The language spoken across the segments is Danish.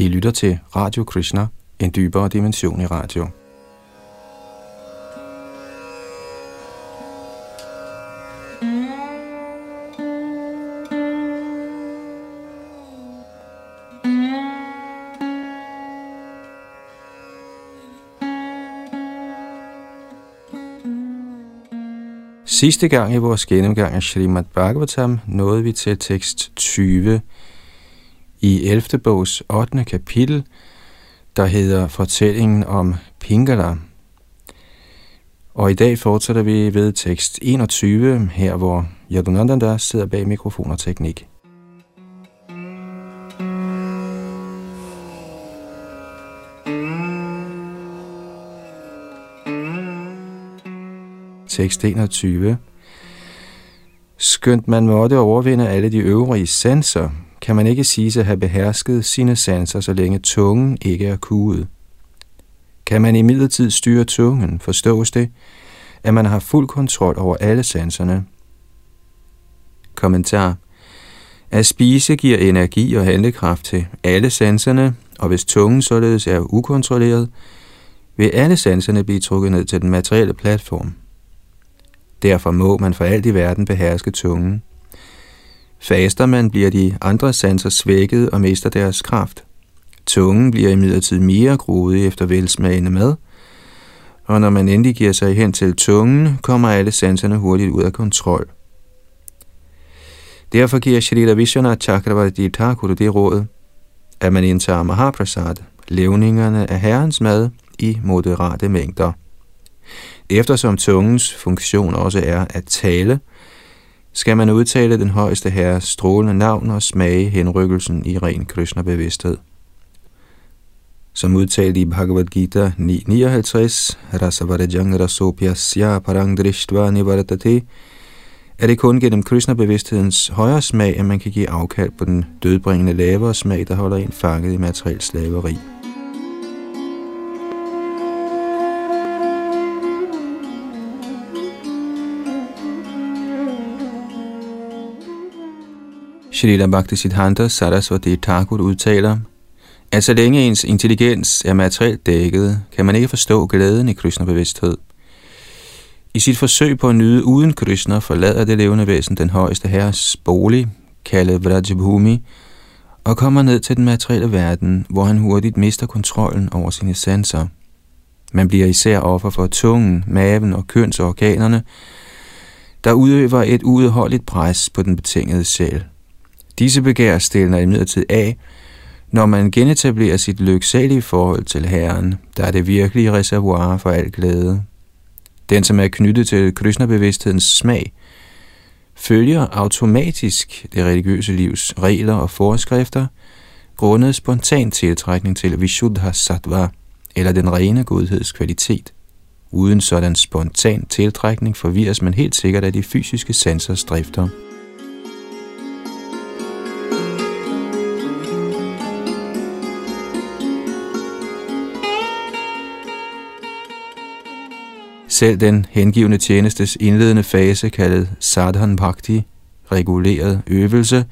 I lytter til Radio Krishna, en dybere dimension i radio. Sidste gang i vores gennemgang af Srimad Bhagavatam nåede vi til tekst 20 i 11. bogs 8. kapitel, der hedder Fortællingen om Pingala. Og i dag fortsætter vi ved tekst 21, her hvor Yadunandanda sidder bag mikrofon og teknik. Tekst 21 Skønt man måtte overvinde alle de øvrige sanser, kan man ikke sige at have behersket sine sanser, så længe tungen ikke er kuget. Kan man i styre tungen, forstås det, at man har fuld kontrol over alle sanserne. Kommentar At spise giver energi og handlekraft til alle sanserne, og hvis tungen således er ukontrolleret, vil alle sanserne blive trukket ned til den materielle platform. Derfor må man for alt i verden beherske tungen. Faster man, bliver de andre sanser svækket og mister deres kraft. Tungen bliver imidlertid mere grodig efter velsmagende mad, og når man endelig giver sig hen til tungen, kommer alle sanserne hurtigt ud af kontrol. Derfor giver Shalila Vishwanath Chakravarti Thakur det råd, at man indtager Mahaprasad, levningerne af herrens mad, i moderate mængder. Eftersom tungens funktion også er at tale, skal man udtale den højeste herres strålende navn og smage henrykkelsen i ren Krishna-bevidsthed. Som udtalt i Bhagavad Gita 9.59, Rasavarajang Rasopyasya Parangdrishtva Nivaratate, er det kun gennem Krishna-bevidsthedens højere smag, at man kan give afkald på den dødbringende lavere smag, der holder en fanget i materiel slaveri. Shrila Bhaktisiddhanta Saraswati Thakur udtaler, at så længe ens intelligens er materielt dækket, kan man ikke forstå glæden i Krishna-bevidsthed. I sit forsøg på at nyde uden Krishna forlader det levende væsen den højeste herres bolig, kaldet Vrajabhumi, og kommer ned til den materielle verden, hvor han hurtigt mister kontrollen over sine sanser. Man bliver især offer for tungen, maven og kønsorganerne, der udøver et uudholdeligt pres på den betingede sjæl. Disse begær stiller imidlertid af, når man genetablerer sit lyksalige forhold til Herren, der er det virkelige reservoir for al glæde. Den, som er knyttet til Krishna-bevidsthedens smag, følger automatisk det religiøse livs regler og forskrifter, grundet spontan tiltrækning til Vishuddha Sattva, eller den rene godheds kvalitet. Uden sådan spontan tiltrækning forvirres man helt sikkert af de fysiske sansers drifter. Selv den hengivende tjenestes indledende fase, kaldet sadhan bhakti, reguleret øvelse,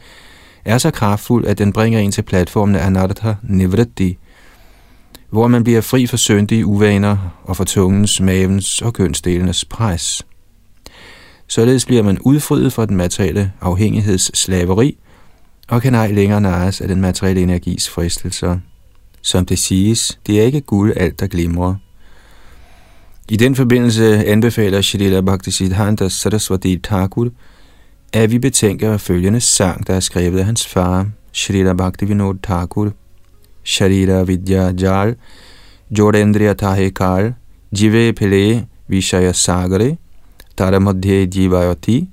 er så kraftfuld, at den bringer en til platformen af anartha nivritti, hvor man bliver fri for syndige uvaner og for tungens, mavens og kønsdelenes pres. Således bliver man udfriet fra den materielle afhængighedsslaveri og kan ej længere næres af den materielle energis fristelser. Som det siges, det er ikke guld alt, der glimrer. I den forbindelse anbefaler Shrila Bhaktisiddhanta Saraswati Thakur, at vi betænker følgende sang, der er skrevet af hans far, Shrila Bhaktivinod Thakur, Sharira Vidya Jal, Jodendriya Tahe Kal, Jive Pele Vishaya Sagare, Taramadhye Jivayati,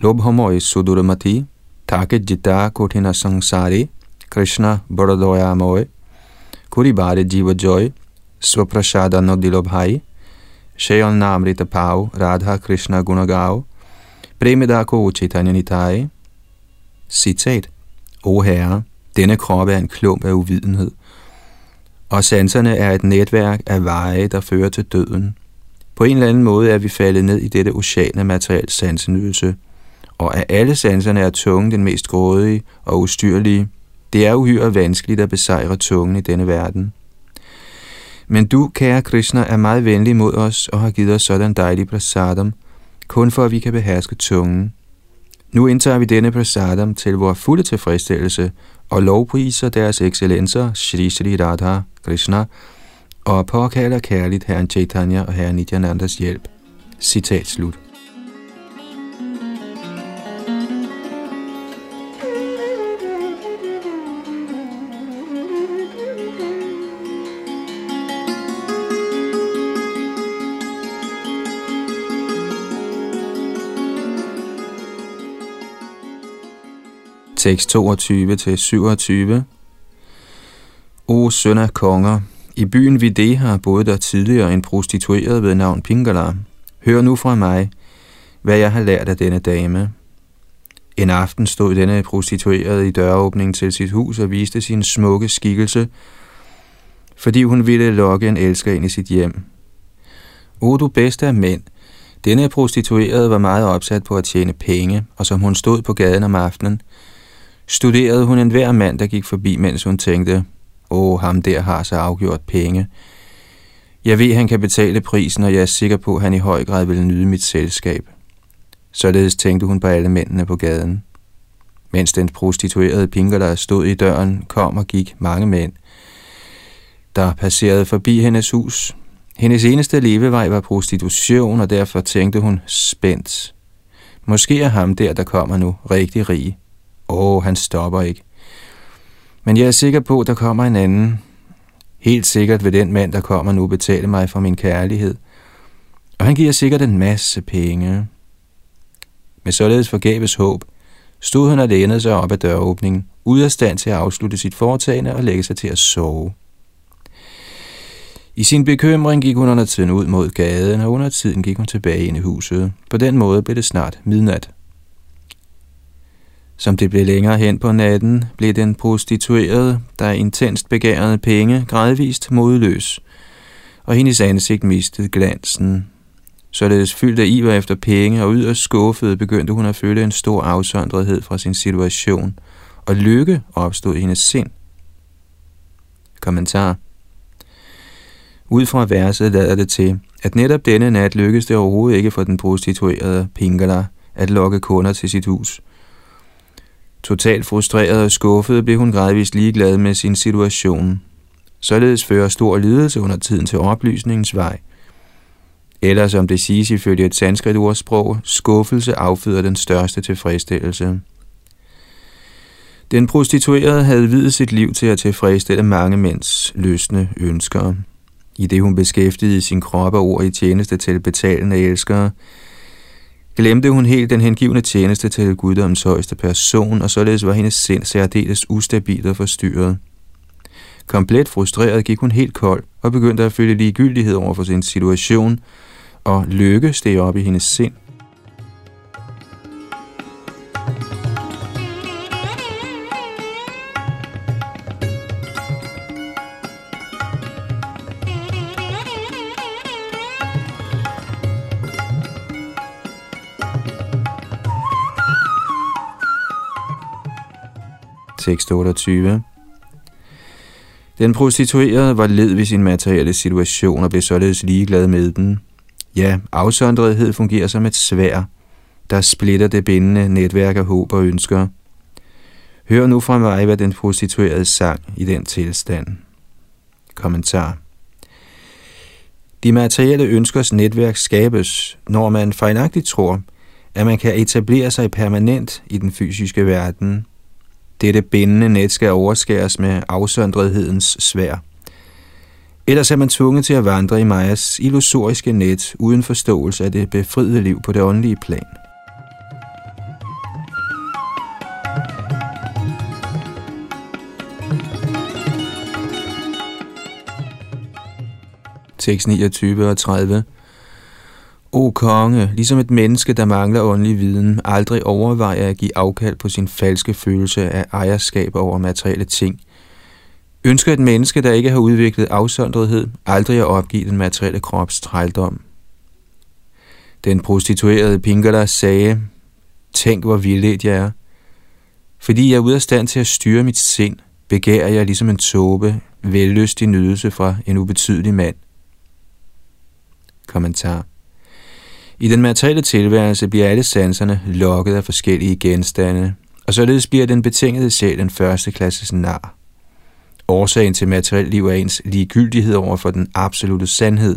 Lobhamoy Sudurmati, Take Jita Kothina Sangsari, Krishna Baradoyamoy, Kuribare Jiva Joy, Swaprasada Nodilobhai, Shayon Namrita Pau, Radha Krishna Gunagau, Ko Chaitanya Nitai. Citat. O Herre, denne krop er en klump af uvidenhed, og sanserne er et netværk af veje, der fører til døden. På en eller anden måde er vi faldet ned i dette ocean af materiel sansenydelse, og af alle sanserne er tungen den mest grådige og ustyrlige. Det er uhyre vanskeligt at besejre tungen i denne verden. Men du, kære Krishna, er meget venlig mod os og har givet os sådan dejlig prasadam, kun for at vi kan beherske tungen. Nu indtager vi denne prasadam til vores fulde tilfredsstillelse og lovpriser deres excellencer Shri Shri Radha Krishna og påkalder kærligt herren Chaitanya og herren Nityanandas hjælp. Citat slut. Tekst 22-27 O søn af konger, i byen Videha boede der tidligere en prostitueret ved navn Pingala. Hør nu fra mig, hvad jeg har lært af denne dame. En aften stod denne prostituerede i døråbningen til sit hus og viste sin smukke skikkelse, fordi hun ville lokke en elsker ind i sit hjem. O du bedste af mænd, denne prostituerede var meget opsat på at tjene penge, og som hun stod på gaden om aftenen, studerede hun enhver mand, der gik forbi, mens hun tænkte, åh, ham der har så afgjort penge. Jeg ved, han kan betale prisen, og jeg er sikker på, at han i høj grad vil nyde mit selskab. Således tænkte hun på alle mændene på gaden. Mens den prostituerede Pingala stod i døren, kom og gik mange mænd, der passerede forbi hendes hus. Hendes eneste levevej var prostitution, og derfor tænkte hun spændt. Måske er ham der, der kommer nu, rigtig rig. Åh, han stopper ikke. Men jeg er sikker på, at der kommer en anden. Helt sikkert vil den mand, der kommer nu, betale mig for min kærlighed. Og han giver sikkert en masse penge. Med således forgæves håb, stod han og lænede sig op ad døråbningen, ude af stand til at afslutte sit foretagende og lægge sig til at sove. I sin bekymring gik hun under tiden ud mod gaden, og under tiden gik hun tilbage ind i huset. På den måde blev det snart midnat. Som det blev længere hen på natten, blev den prostituerede, der intenst begærede penge, gradvist modløs, og hendes ansigt mistede glansen. Således fyldt af iver efter penge og yderst skuffet, begyndte hun at føle en stor afsondrethed fra sin situation, og lykke opstod i hendes sind. Kommentar Ud fra verset lader det til, at netop denne nat lykkedes det overhovedet ikke for den prostituerede Pingala at lokke kunder til sit hus – Totalt frustreret og skuffet blev hun gradvist ligeglad med sin situation. Således fører stor lidelse under tiden til oplysningens vej. Eller som det siges ifølge et sanskrit ordsprog, skuffelse afføder den største tilfredsstillelse. Den prostituerede havde videt sit liv til at tilfredsstille mange mænds løsne ønsker. I det hun beskæftigede sin krop og ord i tjeneste til betalende elskere, glemte hun helt den hengivende tjeneste til guddoms højeste person, og således var hendes sind særdeles ustabilt og forstyrret. Komplet frustreret gik hun helt kold og begyndte at føle ligegyldighed over for sin situation, og lykke steg op i hendes sind. Tekst 28. Den prostituerede var led ved sin materielle situation og blev således ligeglad med den. Ja, afsondrethed fungerer som et svær, der splitter det bindende netværk af håb og ønsker. Hør nu fra mig, hvad den prostituerede sang i den tilstand. Kommentar. De materielle ønskers netværk skabes, når man fejlagtigt tror, at man kan etablere sig permanent i den fysiske verden – dette bindende net skal overskæres med afsondrethedens svær. Ellers er man tvunget til at vandre i Majas illusoriske net uden forståelse af det befriede liv på det åndelige plan. Tekst 29 og 30 O konge, ligesom et menneske, der mangler åndelig viden, aldrig overvejer at give afkald på sin falske følelse af ejerskab over materielle ting, ønsker et menneske, der ikke har udviklet afsondrethed, aldrig at opgive den materielle krops trældom. Den prostituerede Pingala sagde, Tænk, hvor vildt jeg er. Fordi jeg er ude af stand til at styre mit sind, begærer jeg ligesom en tåbe, vellystig nydelse fra en ubetydelig mand. Kommentar i den materielle tilværelse bliver alle sanserne lokket af forskellige genstande, og således bliver den betingede sjæl en første klasses nar. Årsagen til materiel liv er ens ligegyldighed over for den absolute sandhed.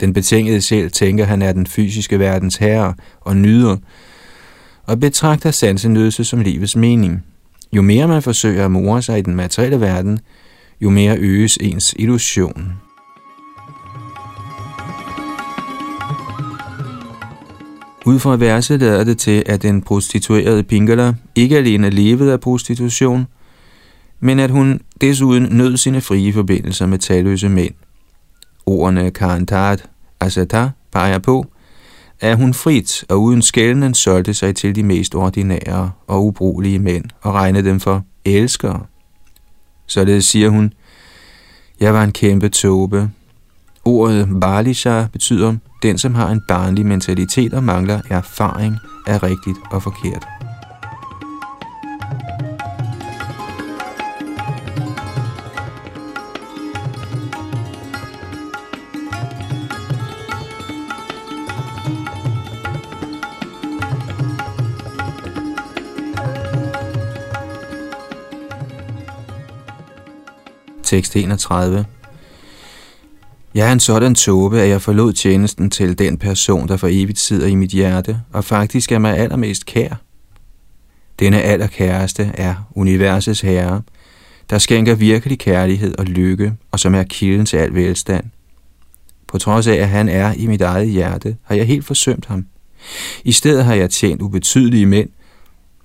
Den betingede sjæl tænker, han er den fysiske verdens herre og nyder, og betragter sansenydelse som livets mening. Jo mere man forsøger at more sig i den materielle verden, jo mere øges ens illusion. Ud fra verset lader det til, at den prostituerede Pingala ikke alene levede af prostitution, men at hun desuden nød sine frie forbindelser med talløse mænd. Ordene Karantat Asata peger på, at hun frit og uden skælden solgte sig til de mest ordinære og ubrugelige mænd og regnede dem for elskere. Således siger hun, jeg var en kæmpe tåbe. Ordet Balisha betyder den, som har en barnlig mentalitet og mangler erfaring er rigtigt og forkert. Tekst 31 jeg er en sådan tåbe, at jeg forlod tjenesten til den person, der for evigt sidder i mit hjerte, og faktisk er mig allermest kær. Denne allerkæreste er universets herre, der skænker virkelig kærlighed og lykke, og som er kilden til al velstand. På trods af, at han er i mit eget hjerte, har jeg helt forsømt ham. I stedet har jeg tjent ubetydelige mænd,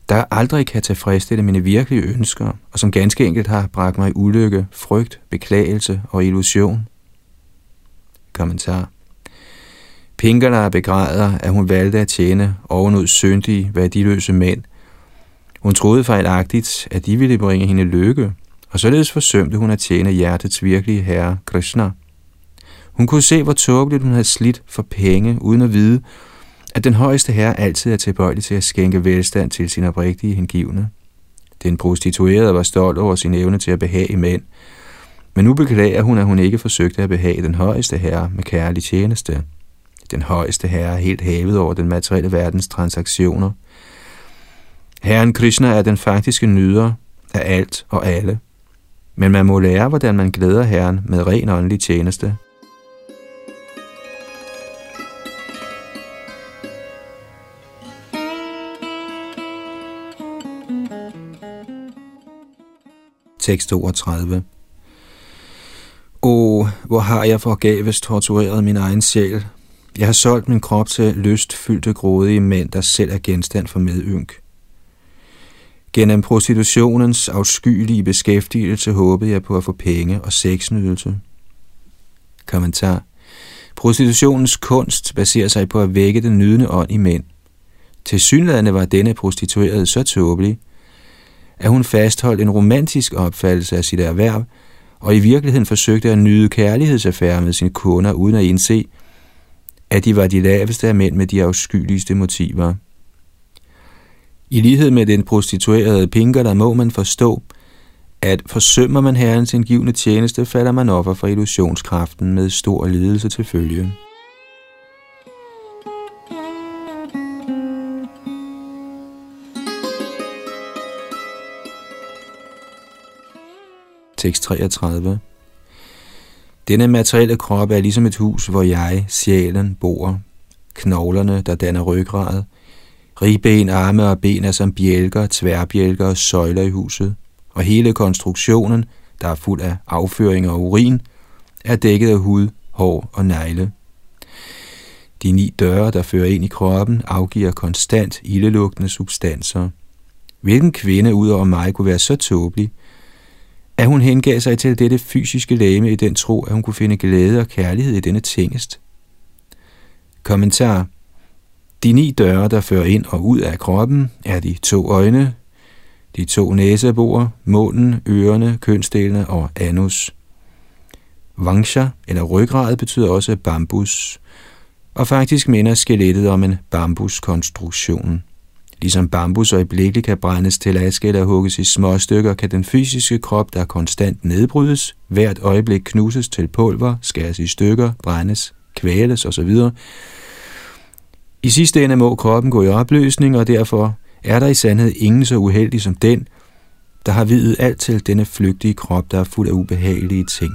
der aldrig kan tilfredsstille mine virkelige ønsker, og som ganske enkelt har bragt mig i ulykke, frygt, beklagelse og illusion. Kommentar. Pingala begræder, at hun valgte at tjene ovenud syndige, værdiløse mænd. Hun troede fejlagtigt, at de ville bringe hende lykke, og således forsømte hun at tjene hjertets virkelige herre, Krishna. Hun kunne se, hvor tåbeligt hun havde slidt for penge, uden at vide, at den højeste herre altid er tilbøjelig til at skænke velstand til sine oprigtige hengivne. Den prostituerede var stolt over sin evne til at behage mænd, men nu beklager hun, at hun ikke forsøgte at behage den højeste herre med kærlig tjeneste. Den højeste herre er helt hævet over den materielle verdens transaktioner. Herren Krishna er den faktiske nyder af alt og alle. Men man må lære, hvordan man glæder Herren med ren åndelig tjeneste. Tekst 32 hvor har jeg forgæves tortureret min egen sjæl. Jeg har solgt min krop til lystfyldte grådige mænd, der selv er genstand for medynk. Gennem prostitutionens afskyelige beskæftigelse håbede jeg på at få penge og sexnydelse. Kommentar. Prostitutionens kunst baserer sig på at vække den nydende ånd i mænd. Til synlædende var denne prostituerede så tåbelig, at hun fastholdt en romantisk opfattelse af sit erhverv, og i virkeligheden forsøgte at nyde kærlighedsaffære med sine kunder, uden at indse, at de var de laveste af mænd med de afskyeligste motiver. I lighed med den prostituerede pinker, der må man forstå, at forsømmer man herrens indgivende tjeneste, falder man offer for illusionskraften med stor lidelse til følge. Tekst 33. Denne materielle krop er ligesom et hus, hvor jeg, sjælen, bor. Knoglerne, der danner ryggrad. Ribben, arme og ben er som bjælker, tværbjælker og søjler i huset. Og hele konstruktionen, der er fuld af afføring og urin, er dækket af hud, hår og negle. De ni døre, der fører ind i kroppen, afgiver konstant ildelugtende substanser. Hvilken kvinde ud over mig kunne være så tåbelig, at hun hengav sig til dette fysiske lame i den tro, at hun kunne finde glæde og kærlighed i denne tingest. Kommentar De ni døre, der fører ind og ud af kroppen, er de to øjne, de to næsebor, munden, ørerne, kønsdelene og anus. Vangsha, eller ryggrad, betyder også bambus, og faktisk minder skelettet om en bambuskonstruktion. Ligesom bambus øjeblikkeligt kan brændes til aske eller hugges i små stykker, kan den fysiske krop, der konstant nedbrydes, hvert øjeblik knuses til pulver, skæres i stykker, brændes, kvæles osv. I sidste ende må kroppen gå i opløsning, og derfor er der i sandhed ingen så uheldig som den, der har videt alt til denne flygtige krop, der er fuld af ubehagelige ting.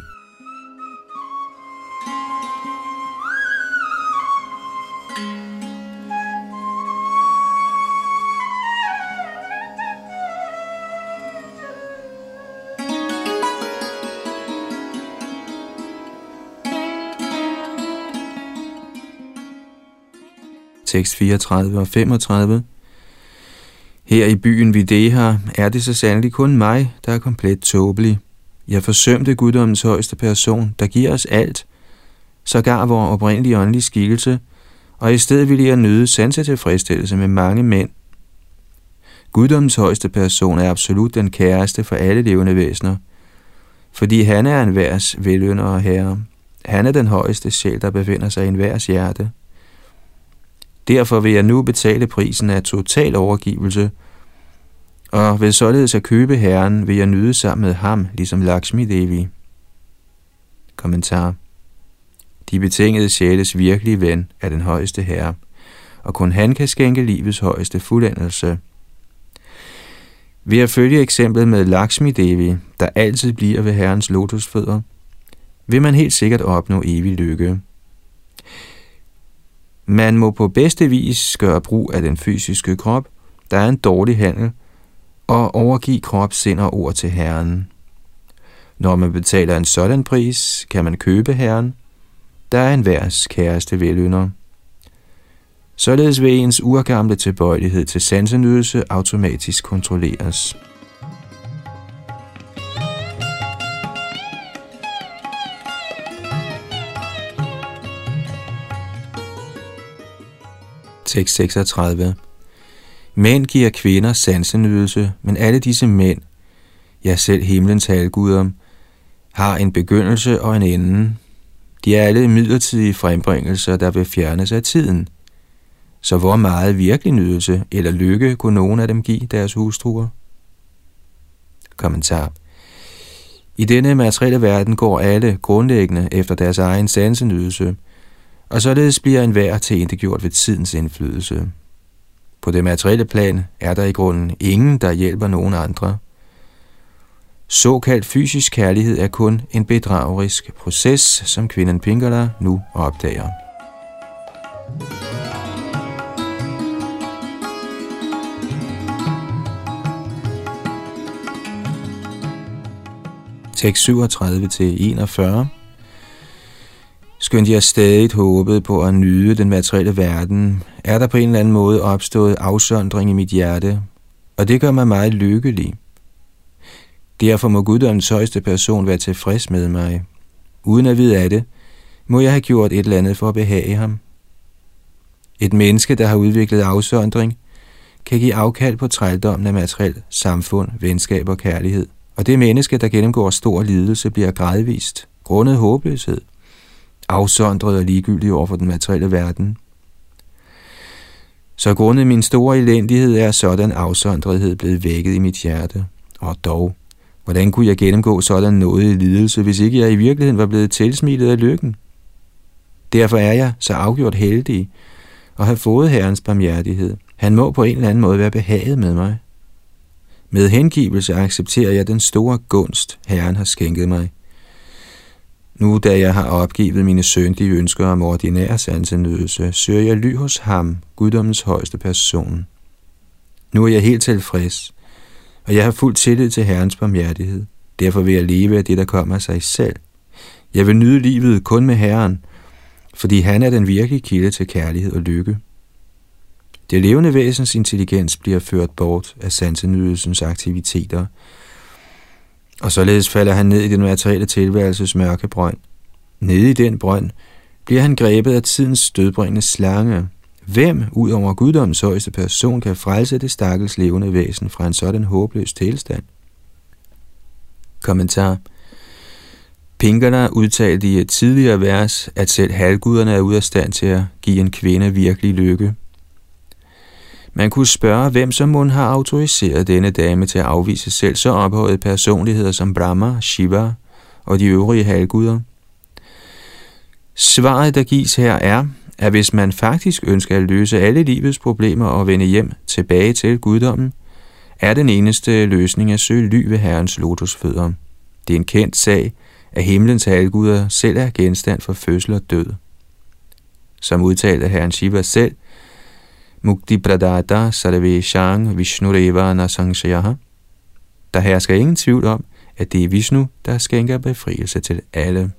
34 og 35. Her i byen Videha er det så sandelig kun mig, der er komplet tåbelig. Jeg forsømte guddommens højeste person, der giver os alt, sågar vores oprindelige åndelige skikkelse, og i stedet ville jeg nyde tilfredsstillelse med mange mænd. Guddommens højeste person er absolut den kæreste for alle levende væsener, fordi han er en værs velønder og herre. Han er den højeste sjæl, der befinder sig i en værs hjerte. Derfor vil jeg nu betale prisen af total overgivelse, og ved således at købe Herren, vil jeg nyde sammen med ham, ligesom Lakshmi Devi. Kommentar De betingede sjæles virkelige ven er den højeste herre, og kun han kan skænke livets højeste fuldendelse. Ved at følge eksemplet med Lakshmi Devi, der altid bliver ved herrens lotusfødder, vil man helt sikkert opnå evig lykke. Man må på bedste vis gøre brug af den fysiske krop, der er en dårlig handel, og overgive krop, sind og ord til Herren. Når man betaler en sådan pris, kan man købe Herren, der er en værs kæreste velynder. Således vil ens urgamle tilbøjelighed til sansenydelse automatisk kontrolleres. Tekst 36. Mænd giver kvinder sansenydelse, men alle disse mænd, ja selv himlens halvguder, har en begyndelse og en ende. De er alle midlertidige frembringelser, der vil fjernes af tiden. Så hvor meget virkelig nydelse eller lykke kunne nogen af dem give deres hustruer? Kommentar. I denne materielle verden går alle grundlæggende efter deres egen sansenydelse – og således bliver enhver tilindegjort gjort ved tidens indflydelse. På det materielle plan er der i grunden ingen, der hjælper nogen andre. Såkaldt fysisk kærlighed er kun en bedragerisk proces, som kvinden Pinkala nu opdager. Tekst 37 til 41 Skønt jeg stadig håbede på at nyde den materielle verden, er der på en eller anden måde opstået afsondring i mit hjerte, og det gør mig meget lykkelig. Derfor må guddommens højeste person være tilfreds med mig. Uden at vide af det, må jeg have gjort et eller andet for at behage ham. Et menneske, der har udviklet afsondring, kan give afkald på trældommen af materiel samfund, venskab og kærlighed. Og det menneske, der gennemgår stor lidelse, bliver gradvist, grundet håbløshed afsondret og ligegyldig over for den materielle verden. Så grundet min store elendighed er sådan afsondrethed blevet vækket i mit hjerte. Og dog, hvordan kunne jeg gennemgå sådan noget i lidelse, hvis ikke jeg i virkeligheden var blevet tilsmittet af lykken? Derfor er jeg så afgjort heldig og har fået Herrens barmhjertighed. Han må på en eller anden måde være behaget med mig. Med hengivelse accepterer jeg den store gunst, Herren har skænket mig. Nu da jeg har opgivet mine syndige ønsker om ordinær sansenydelse, søger jeg ly hos ham, guddommens højeste person. Nu er jeg helt tilfreds, og jeg har fuld tillid til Herrens barmhjertighed. Derfor vil jeg leve af det, der kommer af sig selv. Jeg vil nyde livet kun med Herren, fordi han er den virkelige kilde til kærlighed og lykke. Det levende væsens intelligens bliver ført bort af sansenydelsens aktiviteter, og således falder han ned i den materielle tilværelses mørke brønd. Nede i den brønd bliver han grebet af tidens stødbringende slange. Hvem, ud over guddommens højeste person, kan frelse det stakkels levende væsen fra en sådan håbløs tilstand? Kommentar Pinkerne udtalte i et tidligere vers, at selv halvguderne er ude af stand til at give en kvinde virkelig lykke. Man kunne spørge, hvem som mund har autoriseret denne dame til at afvise selv så ophøjede personligheder som Brahma, Shiva og de øvrige halvguder. Svaret, der gives her, er, at hvis man faktisk ønsker at løse alle livets problemer og vende hjem tilbage til guddommen, er den eneste løsning at søge ly ved Herrens lotusfødder. Det er en kendt sag, at himlens halvguder selv er genstand for fødsel og død. Som udtalte Herren Shiva selv, Mukti Pradata Sarveshang Vishnureva Nasangshayaha. Der hersker ingen tvivl om, at det er Vishnu, der skænker befrielse til alle.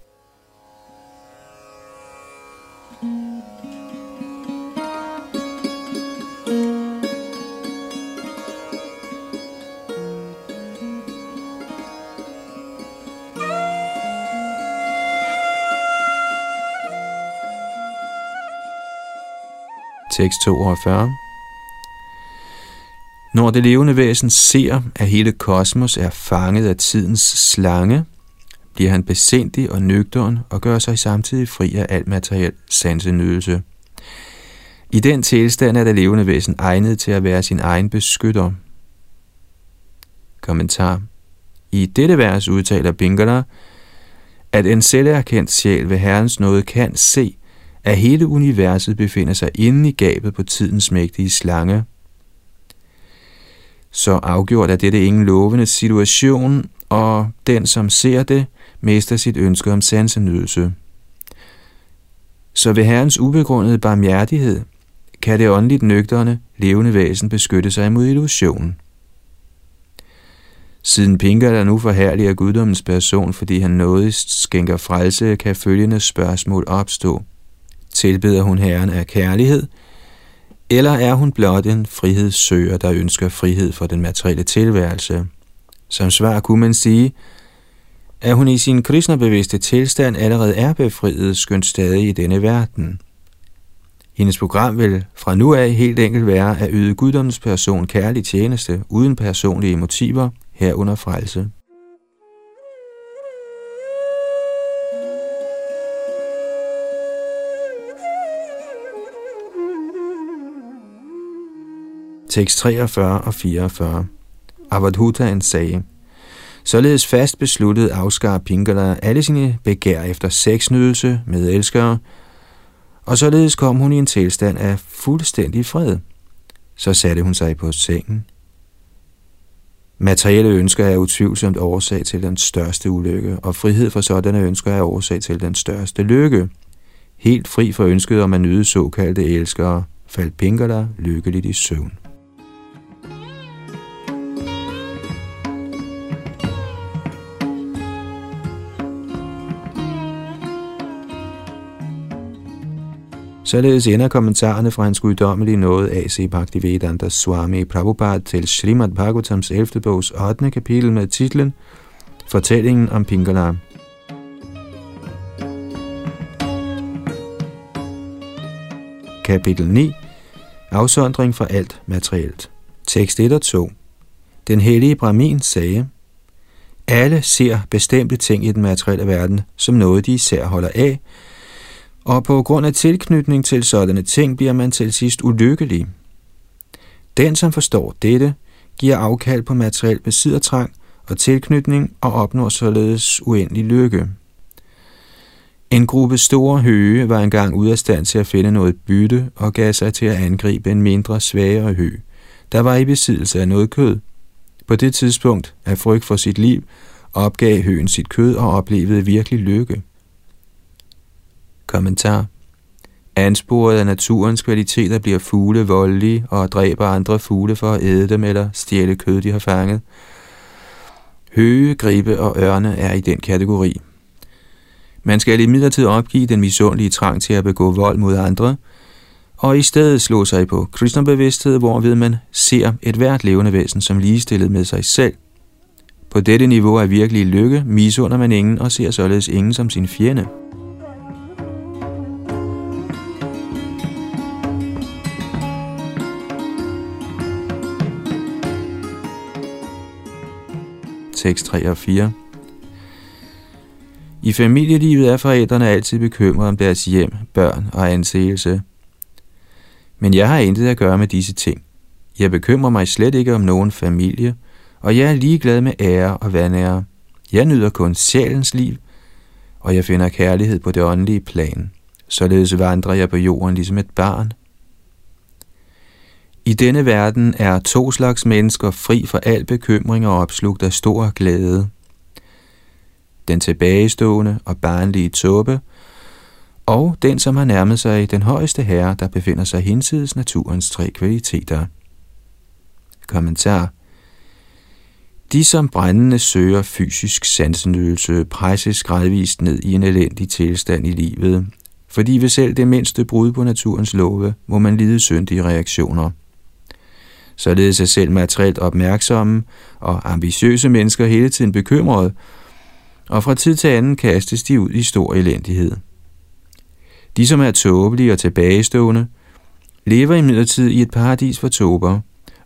Tekst 42 Når det levende væsen ser, at hele kosmos er fanget af tidens slange, bliver han besindig og nøgteren og gør sig samtidig fri af alt materiel sansenydelse. I den tilstand er det levende væsen egnet til at være sin egen beskytter. Kommentar I dette vers udtaler Bingala, at en selverkendt sjæl ved Herrens nåde kan se, at hele universet befinder sig inde i gabet på tidens mægtige slange. Så afgjort er dette ingen lovende situation, og den, som ser det, mister sit ønske om sansenydelse. Så ved Herrens ubegrundede barmhjertighed kan det åndeligt nøgterne, levende væsen beskytte sig imod illusionen. Siden Pinker nu forhærliger guddommens person, fordi han nådigst skænker frelse, kan følgende spørgsmål opstå. Tilbeder hun Herren af kærlighed, eller er hun blot en frihedssøger, der ønsker frihed for den materielle tilværelse? Som svar kunne man sige, at hun i sin kristnebevidste tilstand allerede er befriet, skønt stadig i denne verden. Hendes program vil fra nu af helt enkelt være at yde guddommens person kærlig tjeneste uden personlige motiver herunder frelse. Tekst 43 og 44. Avadhutaen sagde, Således fast besluttet afskar Pingala alle sine begær efter sexnydelse med elskere, og således kom hun i en tilstand af fuldstændig fred. Så satte hun sig på sengen. Materielle ønsker er utvivlsomt årsag til den største ulykke, og frihed for sådanne ønsker er årsag til den største lykke. Helt fri for ønsket om at nyde såkaldte elskere, faldt Pingala lykkeligt i søvn. Således ender kommentarerne fra hans guddommelige nåde A.C. Bhaktivedanta Swami Prabhupada til Srimad Bhagavatams 11. bogs 8. kapitel med titlen Fortællingen om Pingala. Kapitel 9 Afsondring fra alt materielt Tekst 1 og 2 Den hellige Brahmin sagde, alle ser bestemte ting i den materielle verden som noget, de især holder af, og på grund af tilknytning til sådanne ting bliver man til sidst ulykkelig. Den, som forstår dette, giver afkald på materiel besiddertrang og tilknytning og opnår således uendelig lykke. En gruppe store høge var engang ude af stand til at finde noget bytte og gav sig til at angribe en mindre svagere hø, der var i besiddelse af noget kød. På det tidspunkt, af frygt for sit liv, opgav høen sit kød og oplevede virkelig lykke. Kommentar Ansporet af naturens kvaliteter bliver fugle voldelige og dræber andre fugle for at æde dem eller stjæle kød, de har fanget. Høge, gribe og ørne er i den kategori. Man skal i opgive den misundelige trang til at begå vold mod andre, og i stedet slå sig på kristnerbevidsthed, hvorved man ser et hvert levende væsen som ligestillet med sig selv. På dette niveau er virkelig lykke, misunder man ingen og ser således ingen som sin fjende. Tekst 3 og 4. I familielivet er forældrene altid bekymrede om deres hjem, børn og anseelse. Men jeg har intet at gøre med disse ting. Jeg bekymrer mig slet ikke om nogen familie, og jeg er ligeglad med ære og vanære. Jeg nyder kun sjælens liv, og jeg finder kærlighed på det åndelige plan. Således vandrer jeg på jorden ligesom et barn. I denne verden er to slags mennesker fri for al bekymring og opslugt af stor glæde. Den tilbagestående og barnlige tåbe, og den, som har nærmet sig den højeste herre, der befinder sig hinsides naturens tre kvaliteter. Kommentar De, som brændende søger fysisk sansenydelse, presses gradvist ned i en elendig tilstand i livet, fordi ved selv det mindste brud på naturens love, må man lide syndige reaktioner. Således er selv materielt opmærksomme og ambitiøse mennesker hele tiden bekymrede, og fra tid til anden kastes de ud i stor elendighed. De, som er tåbelige og tilbagestående, lever imidlertid i et paradis for tåber,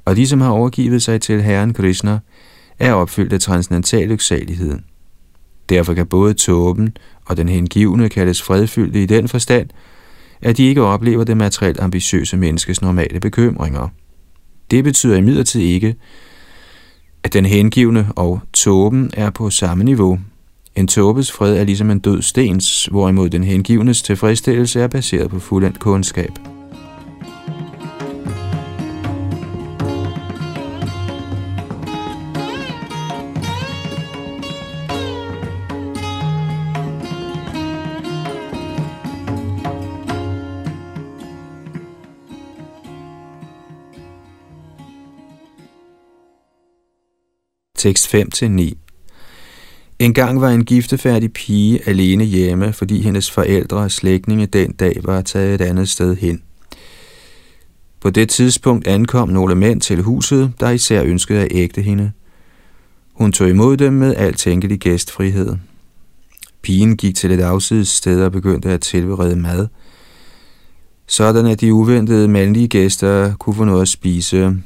og de, som har overgivet sig til Herren Krishna, er opfyldt af transcendental lyksalighed. Derfor kan både tåben og den hengivne kaldes fredfyldte i den forstand, at de ikke oplever det materielt ambitiøse menneskes normale bekymringer. Det betyder imidlertid ikke, at den hengivne og tåben er på samme niveau. En tåbes fred er ligesom en død stens, hvorimod den hengivnes tilfredsstillelse er baseret på fuldendt kundskab. Tekst 5-9 En gang var en giftefærdig pige alene hjemme, fordi hendes forældre og slægtninge den dag var taget et andet sted hen. På det tidspunkt ankom nogle mænd til huset, der især ønskede at ægte hende. Hun tog imod dem med al tænkelig gæstfrihed. Pigen gik til et afsides sted og begyndte at tilberede mad, sådan at de uventede mandlige gæster kunne få noget at spise,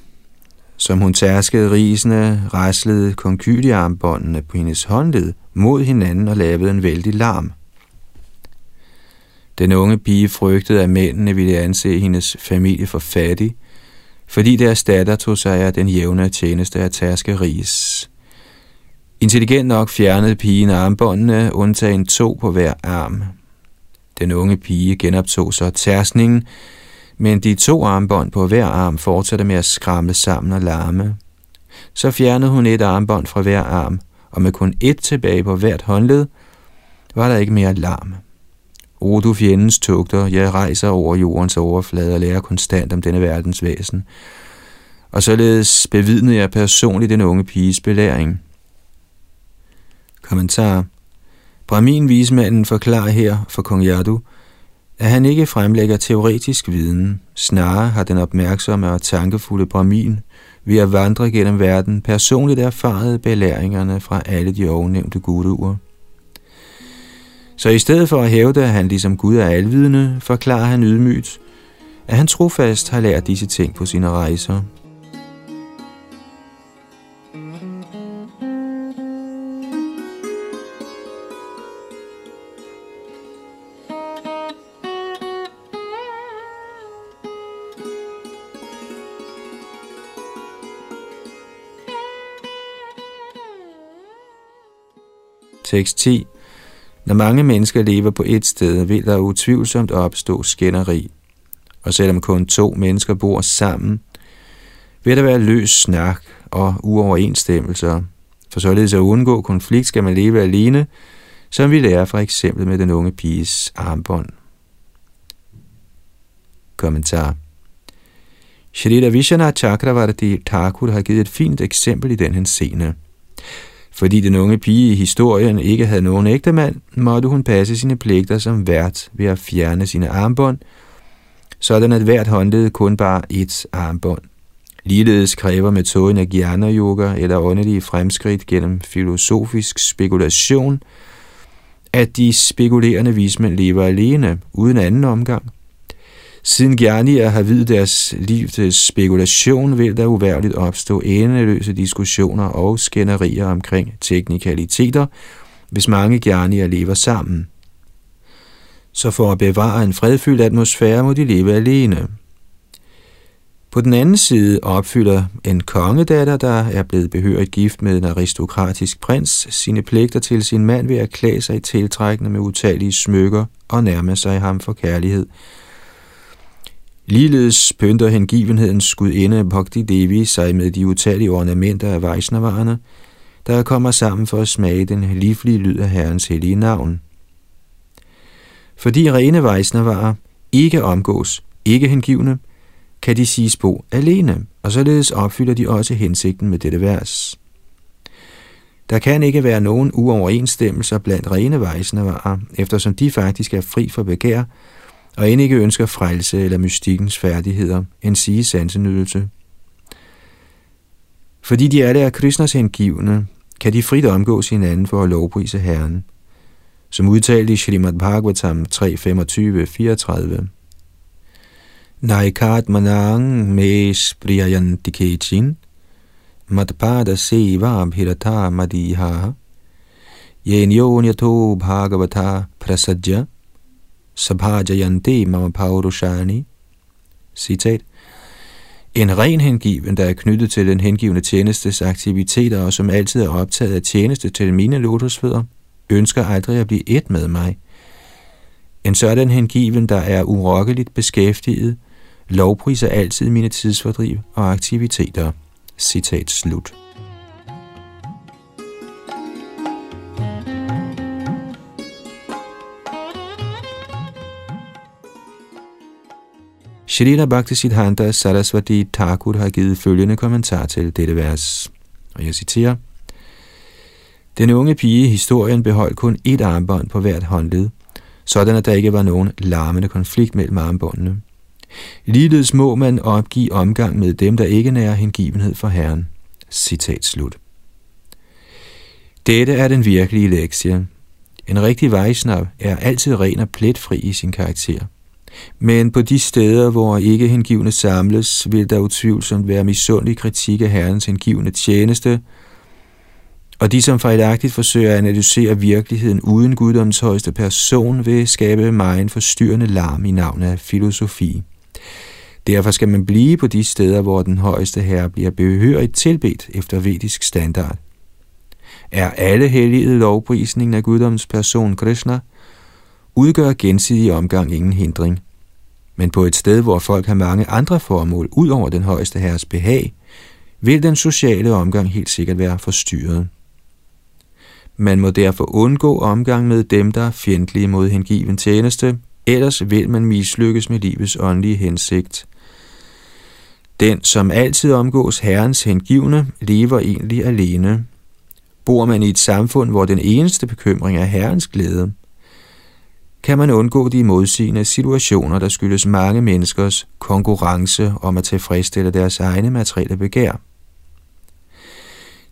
som hun tærskede risene, raslede konkyliarmbåndene på hendes håndled mod hinanden og lavede en vældig larm. Den unge pige frygtede, at mændene ville anse hendes familie for fattig, fordi deres datter tog sig af den jævne tjeneste af tærske ris. Intelligent nok fjernede pigen armbåndene, undtagen to på hver arm. Den unge pige genoptog så tærsningen, men de to armbånd på hver arm fortsatte med at skramle sammen og larme. Så fjernede hun et armbånd fra hver arm, og med kun et tilbage på hvert håndled, var der ikke mere larm. O du fjendens tugter, jeg rejser over jordens overflade og lærer konstant om denne verdens væsen. Og således bevidnede jeg personligt den unge piges belæring. Kommentar Brahmin vismanden forklarer her for kong Yadu, at han ikke fremlægger teoretisk viden, snarere har den opmærksomme og tankefulde Brahmin ved at vandre gennem verden personligt erfaret belæringerne fra alle de ovennævnte guruer. Så i stedet for at hævde, at han ligesom Gud er alvidende, forklarer han ydmygt, at han trofast har lært disse ting på sine rejser – Tekst 10. Når mange mennesker lever på et sted, vil der utvivlsomt opstå skænderi. Og selvom kun to mennesker bor sammen, vil der være løs snak og uoverensstemmelser. For således at undgå konflikt skal man leve alene, som vi lærer for eksempel med den unge piges armbånd. Kommentar Shrita Vishana Chakravarti Thakur har givet et fint eksempel i den her scene. Fordi den unge pige i historien ikke havde nogen ægtemand, måtte hun passe sine pligter som vært ved at fjerne sine armbånd, sådan at hvert håndled kun bare et armbånd. Ligeledes kræver metoden af gjerne Yoga eller åndelige fremskridt gennem filosofisk spekulation, at de spekulerende vismænd lever alene, uden anden omgang. Siden Gjanier har videt deres liv til spekulation, vil der uværligt opstå endeløse diskussioner og skænderier omkring teknikaliteter, hvis mange Gjanier lever sammen. Så for at bevare en fredfyldt atmosfære, må de leve alene. På den anden side opfylder en kongedatter, der er blevet behørigt gift med en aristokratisk prins, sine pligter til sin mand ved at klæde sig tiltrækkende med utallige smykker og nærme sig ham for kærlighed. Ligeledes pynter hengivenhedens gudinde Bhakti Devi sig med de utallige ornamenter af Vaisnavarerne, der kommer sammen for at smage den livlige lyd af Herrens hellige navn. Fordi rene Vaisnavarer ikke omgås, ikke hengivne, kan de siges bo alene, og således opfylder de også hensigten med dette vers. Der kan ikke være nogen uoverensstemmelser blandt rene Vaisnavarer, eftersom de faktisk er fri for begær, og end ikke ønsker frelse eller mystikkens færdigheder, en sige sansenydelse. Fordi de alle er Krishnas hengivne, kan de frit omgås hinanden for at lovprise Herren, som udtalt i Srimad Bhagavatam 3.25-34. Naikat manang mes priyayanti kechin, matpada seva abhirata madiha, yen yonyato bhagavata prasajya, sabhajayanti mama paurushani. Citat. En ren hengiven, der er knyttet til den hengivende tjenestes aktiviteter og som altid er optaget af tjeneste til mine lotusfødder, ønsker aldrig at blive et med mig. En sådan hengiven, der er urokkeligt beskæftiget, lovpriser altid mine tidsfordriv og aktiviteter. Citat slut. Shrila Bhakti Siddhanta Saraswati Thakur har givet følgende kommentar til dette vers, og jeg citerer. Den unge pige i historien beholdt kun et armbånd på hvert håndled, sådan at der ikke var nogen larmende konflikt mellem armbåndene. Ligeledes må man opgive omgang med dem, der ikke nærer hengivenhed for Herren. Citat slut. Dette er den virkelige lektie. En rigtig vejsnap er altid ren og pletfri i sin karakter. Men på de steder, hvor ikke hengivne samles, vil der utvivlsomt være misundelig kritik af Herrens hengivne tjeneste, og de, som fejlagtigt forsøger at analysere virkeligheden uden guddoms højeste person, vil skabe meget forstyrrende larm i navnet af filosofi. Derfor skal man blive på de steder, hvor den højeste herre bliver behørigt tilbedt efter vedisk standard. Er alle helligede lovprisningen af guddoms person Krishna, udgør gensidig omgang ingen hindring. Men på et sted, hvor folk har mange andre formål ud over den højeste herres behag, vil den sociale omgang helt sikkert være forstyrret. Man må derfor undgå omgang med dem, der er fjendtlige mod hengiven tjeneste, ellers vil man mislykkes med livets åndelige hensigt. Den, som altid omgås herrens hengivne, lever egentlig alene. Bor man i et samfund, hvor den eneste bekymring er herrens glæde, kan man undgå de modsigende situationer, der skyldes mange menneskers konkurrence om at tilfredsstille deres egne materielle begær.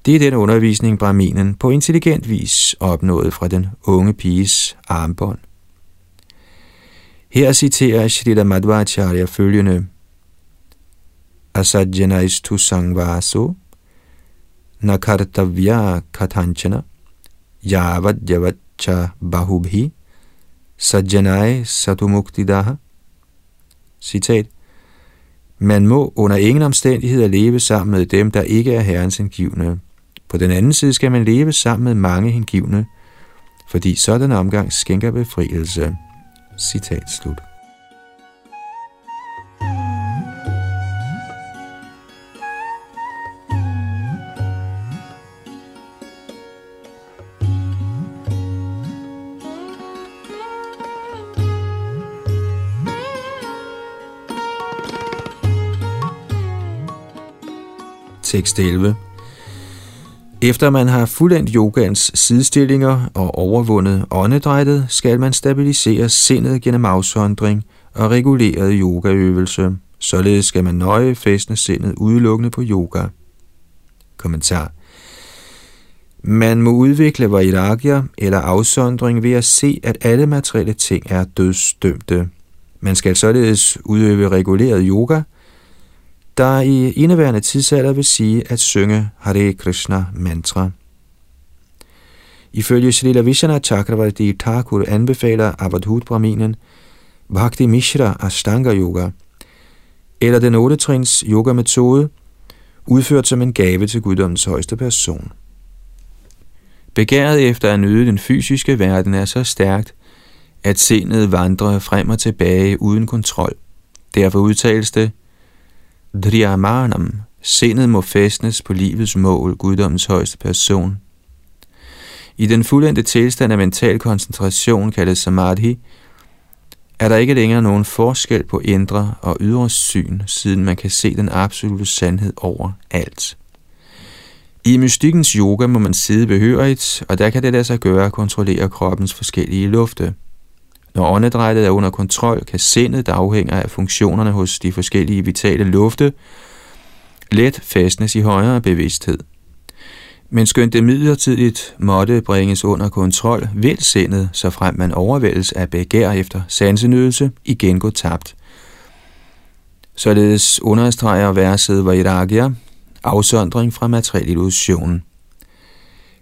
Det er den undervisning, Brahminen på intelligent vis opnåede fra den unge piges armbånd. Her citerer Shrita Madhvacharya følgende Asajjanaistu sangvaso nakartavya katanchana yavad yavacha bahubhi sajjanai Sadumuktidaha. Citat Man må under ingen omstændigheder leve sammen med dem, der ikke er herrens hengivne. På den anden side skal man leve sammen med mange hengivne, fordi sådan omgang skænker befrielse. Citat slut. 6-11. efter man har fuldendt yogans sidestillinger og overvundet åndedrættet, skal man stabilisere sindet gennem afsondring og reguleret yogaøvelse. Således skal man nøje fæstne sindet udelukkende på yoga. Kommentar Man må udvikle vairagya eller afsondring ved at se, at alle materielle ting er dødsdømte. Man skal således udøve reguleret yoga – der i indeværende tidsalder vil sige at synge Hare Krishna mantra. Ifølge Srila Vishana Chakravarti Thakur anbefaler Avadhut Brahminen Bhakti Mishra Ashtanga Yoga, eller den 8 trins yoga-metode, udført som en gave til guddommens højeste person. Begæret efter at nyde den fysiske verden er så stærkt, at sindet vandrer frem og tilbage uden kontrol. Derfor udtales det, Driyamanam, sindet må fæstnes på livets mål, guddommens højeste person. I den fuldendte tilstand af mental koncentration, kaldet samadhi, er der ikke længere nogen forskel på indre og ydre syn, siden man kan se den absolute sandhed over alt. I mystikkens yoga må man sidde behørigt, og der kan det lade sig gøre at kontrollere kroppens forskellige lufte. Når åndedrættet er under kontrol, kan sindet, der afhænger af funktionerne hos de forskellige vitale lufte, let fastnes i højere bevidsthed. Men skønt det midlertidigt måtte bringes under kontrol, vil sindet, så frem man overvældes af begær efter sansenydelse, igen gå tabt. Således understreger verset Vairagya, afsondring fra materiel illusion.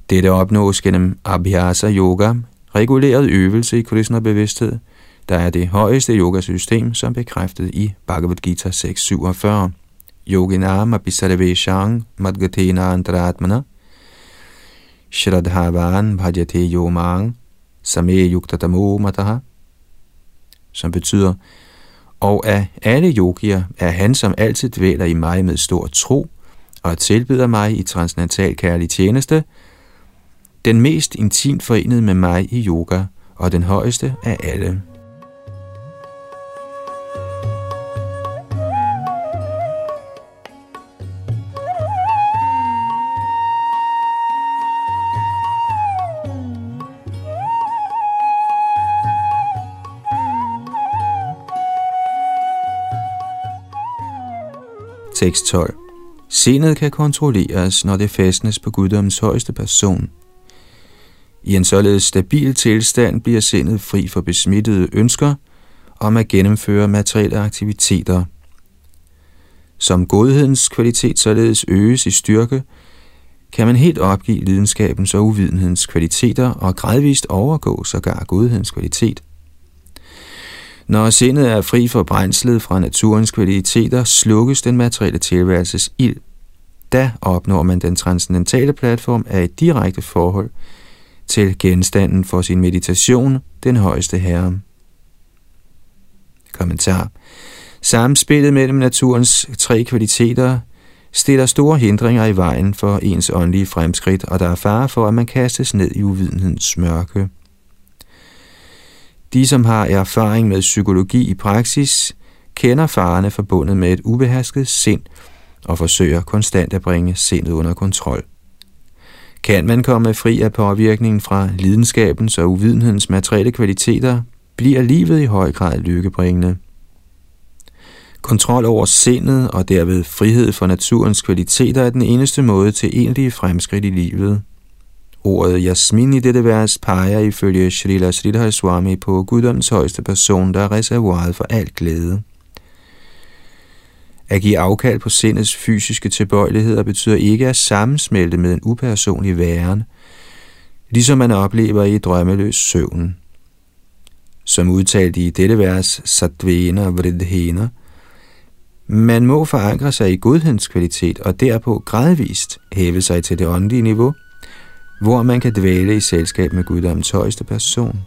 Dette opnås gennem Abhyasa Yoga, reguleret øvelse i Krishna-bevidsthed, der er det højeste yogasystem, som bekræftet i Bhagavad Gita 6.47. Yoginam abhisarveshang madgatena andratmana Shradhavan bhajate yomang same yuktatamo mataha, som betyder, og af alle yogier er han, som altid dvæler i mig med stor tro, og tilbyder mig i transcendental kærlig tjeneste, den mest intimt forenet med mig i yoga, og den højeste af alle. Tekst 12. Sindet kan kontrolleres, når det fastnes på guddommens højeste person. I en således stabil tilstand bliver sindet fri for besmittede ønsker om at gennemføre materielle aktiviteter. Som godhedens kvalitet således øges i styrke, kan man helt opgive lidenskabens og uvidenhedens kvaliteter og gradvist overgå sågar godhedens kvalitet – når sindet er fri for brændslet fra naturens kvaliteter, slukkes den materielle tilværelses ild. Da opnår man den transcendentale platform af et direkte forhold til genstanden for sin meditation, den højeste herre. Kommentar. Samspillet mellem naturens tre kvaliteter stiller store hindringer i vejen for ens åndelige fremskridt, og der er fare for, at man kastes ned i uvidenhedens mørke. De, som har erfaring med psykologi i praksis, kender farerne forbundet med et ubehersket sind og forsøger konstant at bringe sindet under kontrol. Kan man komme fri af påvirkningen fra lidenskabens og uvidenhedens materielle kvaliteter, bliver livet i høj grad lykkebringende. Kontrol over sindet og derved frihed for naturens kvaliteter er den eneste måde til egentlige fremskridt i livet. Ordet Jasmin i dette vers peger ifølge Srila Sridhar Swami på guddoms højeste person, der er reservoiret for al glæde. At give afkald på sindets fysiske tilbøjeligheder betyder ikke at sammensmelte med en upersonlig væren, ligesom man oplever i drømmeløs søvn. Som udtalt i dette vers, Satvena Vridhena, man må forankre sig i godhedens kvalitet og derpå gradvist hæve sig til det åndelige niveau – hvor man kan dvæle i selskab med guddommens højeste person.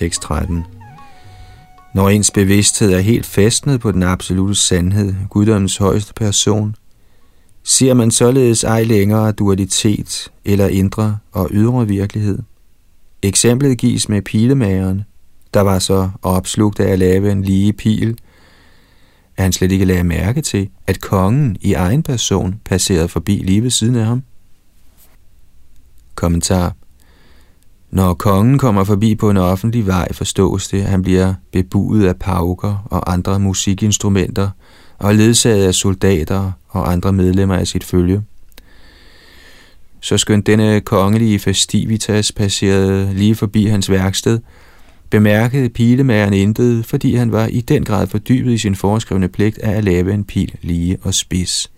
Tekst 13 når ens bevidsthed er helt festnet på den absolute sandhed, guddommens højeste person, ser man således ej længere dualitet eller indre og ydre virkelighed. Eksemplet gives med pilemageren, der var så opslugt af at lave en lige pil, at han slet ikke lagde mærke til, at kongen i egen person passerede forbi lige ved siden af ham. Kommentar når kongen kommer forbi på en offentlig vej, forstås det, at han bliver bebudet af pauker og andre musikinstrumenter og ledsaget af soldater og andre medlemmer af sit følge. Så skønt denne kongelige festivitas passerede lige forbi hans værksted, bemærkede pilemageren intet, fordi han var i den grad fordybet i sin foreskrevne pligt af at lave en pil lige og spids.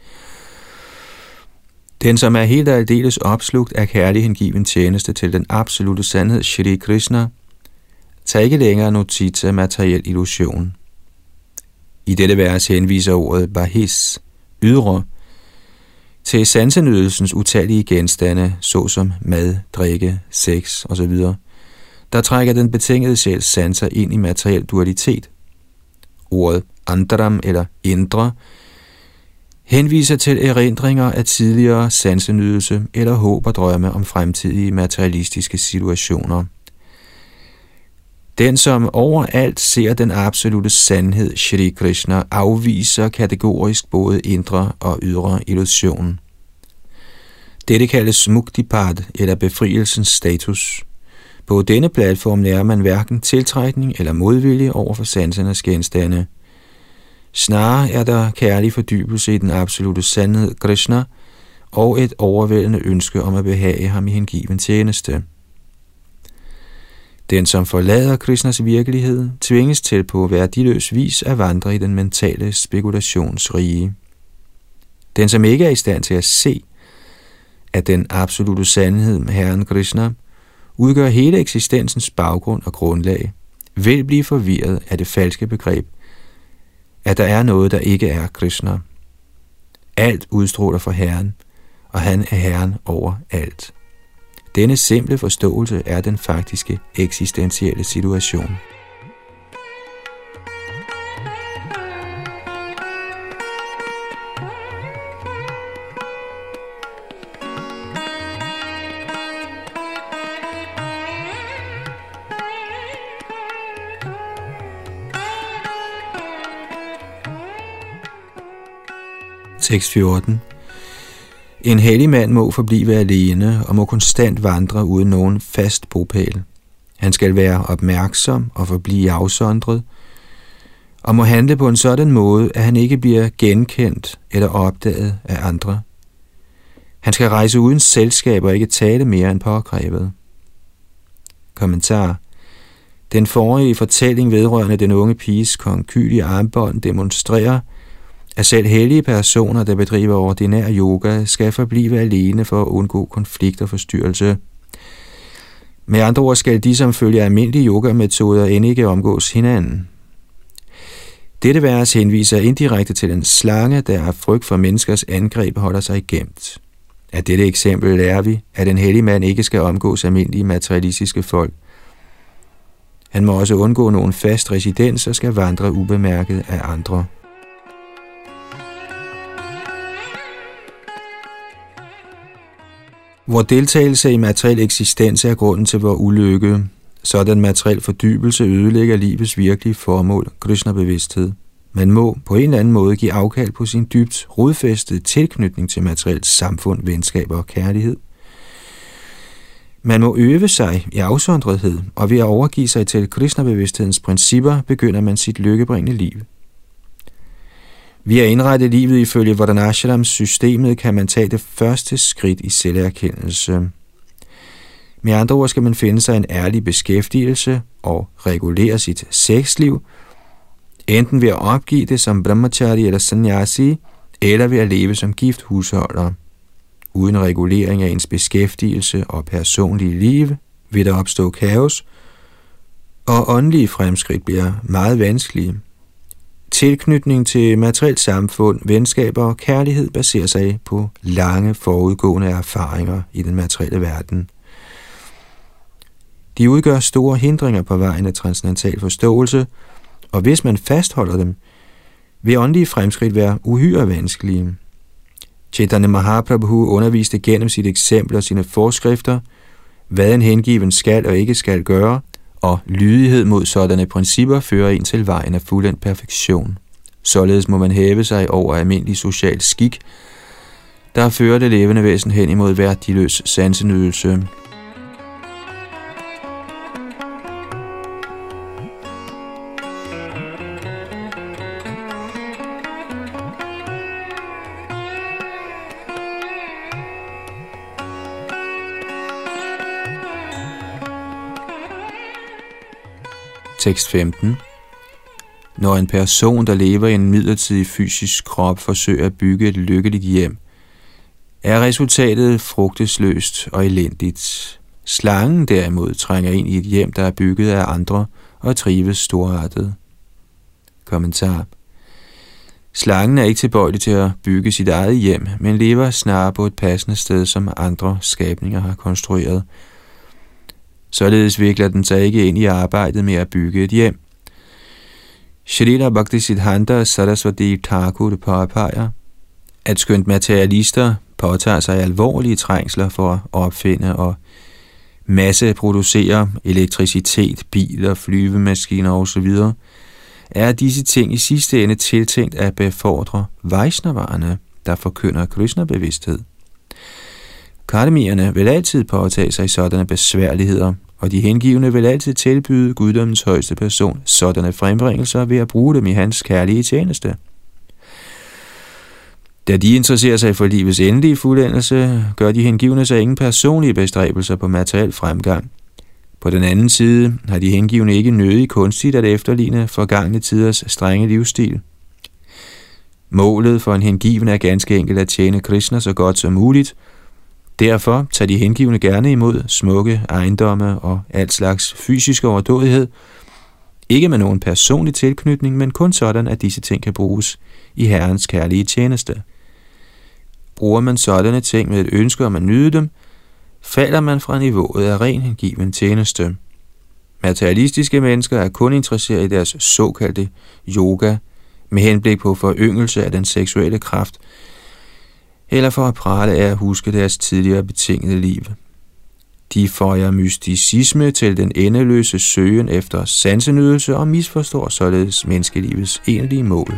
Den, som er helt og aldeles opslugt af kærlig hengiven tjeneste til den absolute sandhed, Shri Krishna, tager ikke længere notits af materiel illusion. I dette vers henviser ordet bahis, ydre, til sansenydelsens utallige genstande, såsom mad, drikke, sex osv., der trækker den betingede sjæls sanser ind i materiel dualitet. Ordet andram eller indre henviser til erindringer af tidligere sansenydelse eller håb og drømme om fremtidige materialistiske situationer. Den, som overalt ser den absolute sandhed, Shri Krishna, afviser kategorisk både indre og ydre illusion. Dette kaldes muktipad eller befrielsens status. På denne platform lærer man hverken tiltrækning eller modvilje over for sansernes genstande. Snarere er der kærlig fordybelse i den absolute sandhed Krishna og et overvældende ønske om at behage ham i hengiven tjeneste. Den, som forlader Krishnas virkelighed, tvinges til på værdiløs vis at vandre i den mentale spekulationsrige. Den, som ikke er i stand til at se, at den absolute sandhed med Herren Krishna udgør hele eksistensens baggrund og grundlag, vil blive forvirret af det falske begreb, at der er noget, der ikke er Krishna. Alt udstråler for Herren, og han er Herren over alt. Denne simple forståelse er den faktiske eksistentielle situation. 6.14 En hellig mand må forblive alene og må konstant vandre uden nogen fast bopæl. Han skal være opmærksom og forblive afsondret, og må handle på en sådan måde, at han ikke bliver genkendt eller opdaget af andre. Han skal rejse uden selskab og ikke tale mere end påkrævet. Kommentar Den forrige fortælling vedrørende den unge piges konkylige armbånd demonstrerer, at selv hellige personer, der bedriver ordinær yoga, skal forblive alene for at undgå konflikt og forstyrrelse. Med andre ord skal de, som følger almindelige yogametoder, end ikke omgås hinanden. Dette vers henviser indirekte til en slange, der af frygt for menneskers angreb holder sig gemt. Af dette eksempel lærer vi, at en hellig mand ikke skal omgås almindelige materialistiske folk. Han må også undgå nogen fast residens og skal vandre ubemærket af andre. Vor deltagelse i materiel eksistens er grunden til vores ulykke, så den materiel fordybelse ødelægger livets virkelige formål, Krishna-bevidsthed. Man må på en eller anden måde give afkald på sin dybt rodfæstede tilknytning til materielt samfund, venskab og kærlighed. Man må øve sig i afsondrethed, og ved at overgive sig til Krishna-bevidsthedens principper, begynder man sit lykkebringende liv. Vi har indrettet livet ifølge Vardhanashrams systemet kan man tage det første skridt i selverkendelse. Med andre ord skal man finde sig en ærlig beskæftigelse og regulere sit sexliv, enten ved at opgive det som brahmachari eller sannyasi, eller ved at leve som gift husholder. Uden regulering af ens beskæftigelse og personlige liv vil der opstå kaos, og åndelige fremskridt bliver meget vanskelige. Tilknytning til materielt samfund, venskaber og kærlighed baserer sig på lange forudgående erfaringer i den materielle verden. De udgør store hindringer på vejen af transcendental forståelse, og hvis man fastholder dem, vil åndelige fremskridt være uhyre vanskelige. Chaitanya Mahaprabhu underviste gennem sit eksempel og sine forskrifter, hvad en hengiven skal og ikke skal gøre – og lydighed mod sådanne principper fører en til vejen af fuldendt perfektion. Således må man hæve sig over almindelig social skik, der fører det levende væsen hen imod værdiløs sansenydelse. Tekst 15 Når en person, der lever i en midlertidig fysisk krop, forsøger at bygge et lykkeligt hjem, er resultatet frugtesløst og elendigt. Slangen derimod trænger ind i et hjem, der er bygget af andre og trives storartet. Kommentar Slangen er ikke tilbøjelig til at bygge sit eget hjem, men lever snarere på et passende sted, som andre skabninger har konstrueret. Således vikler den sig ikke ind i arbejdet med at bygge et hjem. Shalila Bhakti Siddhanta Saraswati Thakur påpeger, at skønt materialister påtager sig alvorlige trængsler for at opfinde og masseproducere elektricitet, biler, flyvemaskiner osv., er disse ting i sidste ende tiltænkt at befordre vejsnavarerne, der forkynder Krishna-bevidsthed. Karmierne vil altid påtage sig sådanne besværligheder, og de hengivne vil altid tilbyde guddommens højeste person sådanne frembringelser ved at bruge dem i hans kærlige tjeneste. Da de interesserer sig for livets endelige fuldendelse, gør de hengivne sig ingen personlige bestræbelser på materiel fremgang. På den anden side har de hengivne ikke nødig kunstigt at efterligne forgangne tiders strenge livsstil. Målet for en hengiven er ganske enkelt at tjene Krishna så godt som muligt. Derfor tager de hengivne gerne imod smukke ejendomme og alt slags fysisk overdådighed, ikke med nogen personlig tilknytning, men kun sådan, at disse ting kan bruges i Herrens kærlige tjeneste. Bruger man sådanne ting med et ønske om at nyde dem, falder man fra niveauet af ren hengiven tjeneste. Materialistiske mennesker er kun interesseret i deres såkaldte yoga med henblik på foryngelse af den seksuelle kraft, eller for at prale af at huske deres tidligere betingede liv. De føjer mysticisme til den endeløse søgen efter sansenydelse og misforstår således menneskelivets egentlige mål.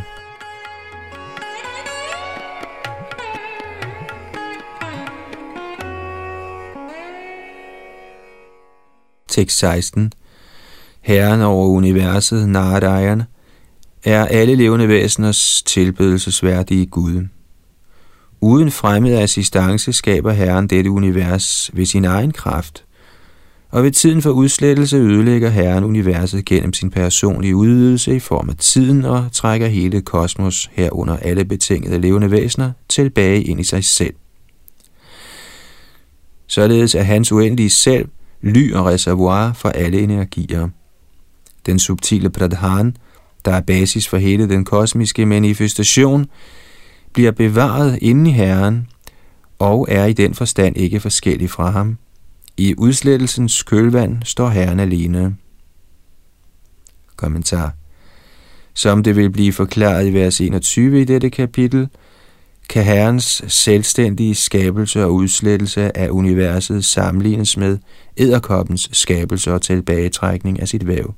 Tekst 16. Herren over universet, Narayan, er alle levende væseners tilbedelsesværdige Gud. Uden fremmed assistance skaber Herren dette univers ved sin egen kraft, og ved tiden for udslettelse ødelægger Herren universet gennem sin personlige udvidelse i form af tiden og trækker hele kosmos herunder alle betingede levende væsener tilbage ind i sig selv. Således er hans uendelige selv – ly og reservoir for alle energier. Den subtile pradhan, der er basis for hele den kosmiske manifestation, bliver bevaret inde i Herren og er i den forstand ikke forskellig fra ham. I udslettelsens kølvand står Herren alene. Kommentar Som det vil blive forklaret i vers 21 i dette kapitel, kan Herrens selvstændige skabelse og udslettelse af universet sammenlignes med æderkoppens skabelse og tilbagetrækning af sit væv.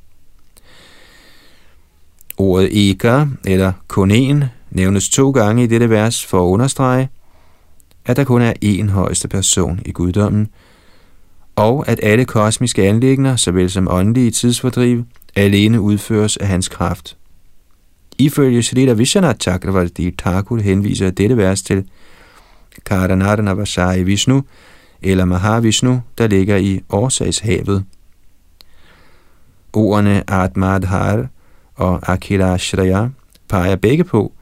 Ordet eka eller konen nævnes to gange i dette vers for at understrege, at der kun er én højeste person i guddommen, og at alle kosmiske anlægner, såvel som åndelige tidsfordriv, alene udføres af hans kraft. Ifølge Srila Vishwanath Chakravarti Thakur henviser dette vers til Karanarana Vasai Vishnu, eller Mahavishnu, der ligger i årsagshavet. Ordene Atmadhar og Akhilashraya peger begge på,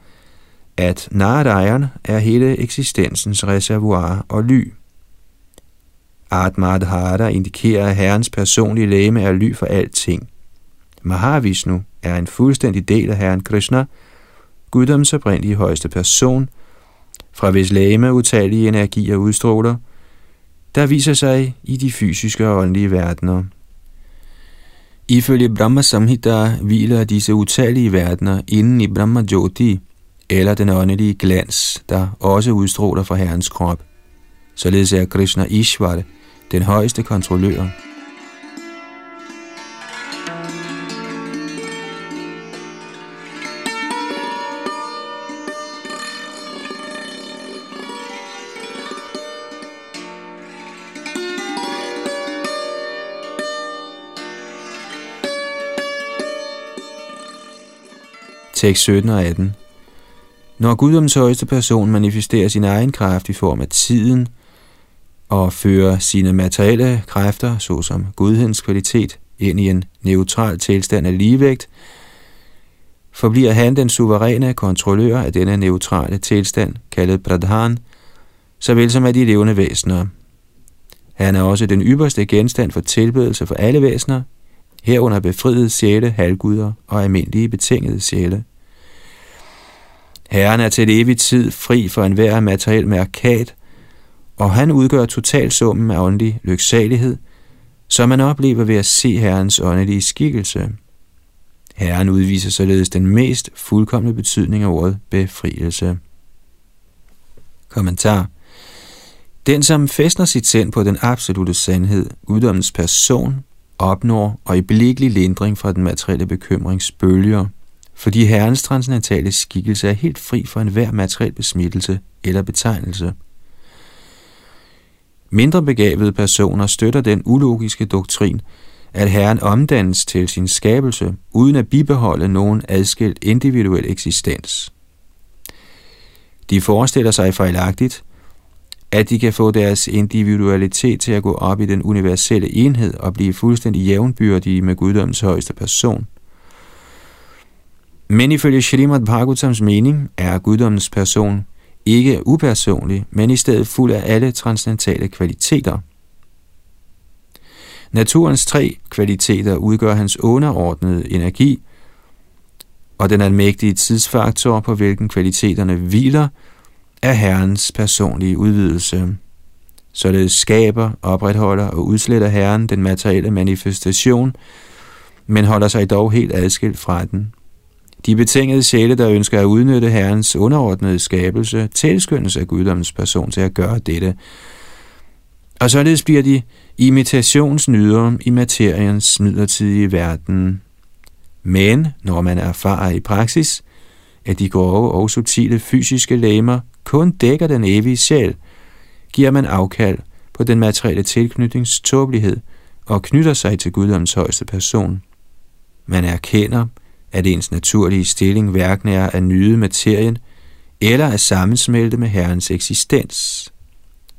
at Narayan er hele eksistensens reservoir og ly. Atmadhara indikerer, at herrens personlige læme er ly for alting. Mahavishnu er en fuldstændig del af Herren Krishna, guddoms oprindelige højeste person, fra hvis læme utallige energier udstråler, der viser sig i de fysiske og åndelige verdener. Ifølge Brahma Samhita hviler disse utallige verdener inden i Brahma Jyoti, eller den åndelige glans, der også udstråler fra Herrens krop. Således er Krishna Ishvara den højeste kontrollør. Tekst 17 og 18. Når guddommens højeste person manifesterer sin egen kraft i form af tiden, og fører sine materielle kræfter, såsom gudhedens kvalitet, ind i en neutral tilstand af ligevægt, forbliver han den suveræne kontrollør af denne neutrale tilstand, kaldet Pradhan, såvel som af de levende væsener. Han er også den ypperste genstand for tilbedelse for alle væsener, herunder befriede sjæle, halvguder og almindelige betingede sjæle. Herren er til evig tid fri for enhver materiel mærkat, og han udgør totalsummen af åndelig lyksalighed, som man oplever ved at se Herrens åndelige skikkelse. Herren udviser således den mest fuldkommende betydning af ordet befrielse. Kommentar Den, som fæstner sit sind på den absolute sandhed, uddommens person, opnår og i lindring fra den materielle bekymringsbølger, fordi Herrens transcendentale skikkelse er helt fri for enhver materiel besmittelse eller betegnelse. Mindre begavede personer støtter den ulogiske doktrin, at Herren omdannes til sin skabelse, uden at bibeholde nogen adskilt individuel eksistens. De forestiller sig fejlagtigt, at de kan få deres individualitet til at gå op i den universelle enhed og blive fuldstændig jævnbyrdige med guddommens højeste person. Men ifølge Srimad Bhagavatams mening er guddommens person ikke upersonlig, men i stedet fuld af alle transcendentale kvaliteter. Naturens tre kvaliteter udgør hans underordnede energi, og den almægtige tidsfaktor, på hvilken kvaliteterne hviler, er Herrens personlige udvidelse. Således skaber, opretholder og udsletter Herren den materielle manifestation, men holder sig dog helt adskilt fra den. De betingede sjæle, der ønsker at udnytte Herrens underordnede skabelse, tilskyndes af guddommens person til at gøre dette. Og således bliver de imitationsnyder i materiens midlertidige verden. Men når man erfarer i praksis, at de grove og subtile fysiske læmer kun dækker den evige sjæl, giver man afkald på den materielle tilknytnings tåbelighed og knytter sig til guddoms højeste person. Man erkender, at ens naturlige stilling hverken er at nyde materien eller at sammensmelte med Herrens eksistens.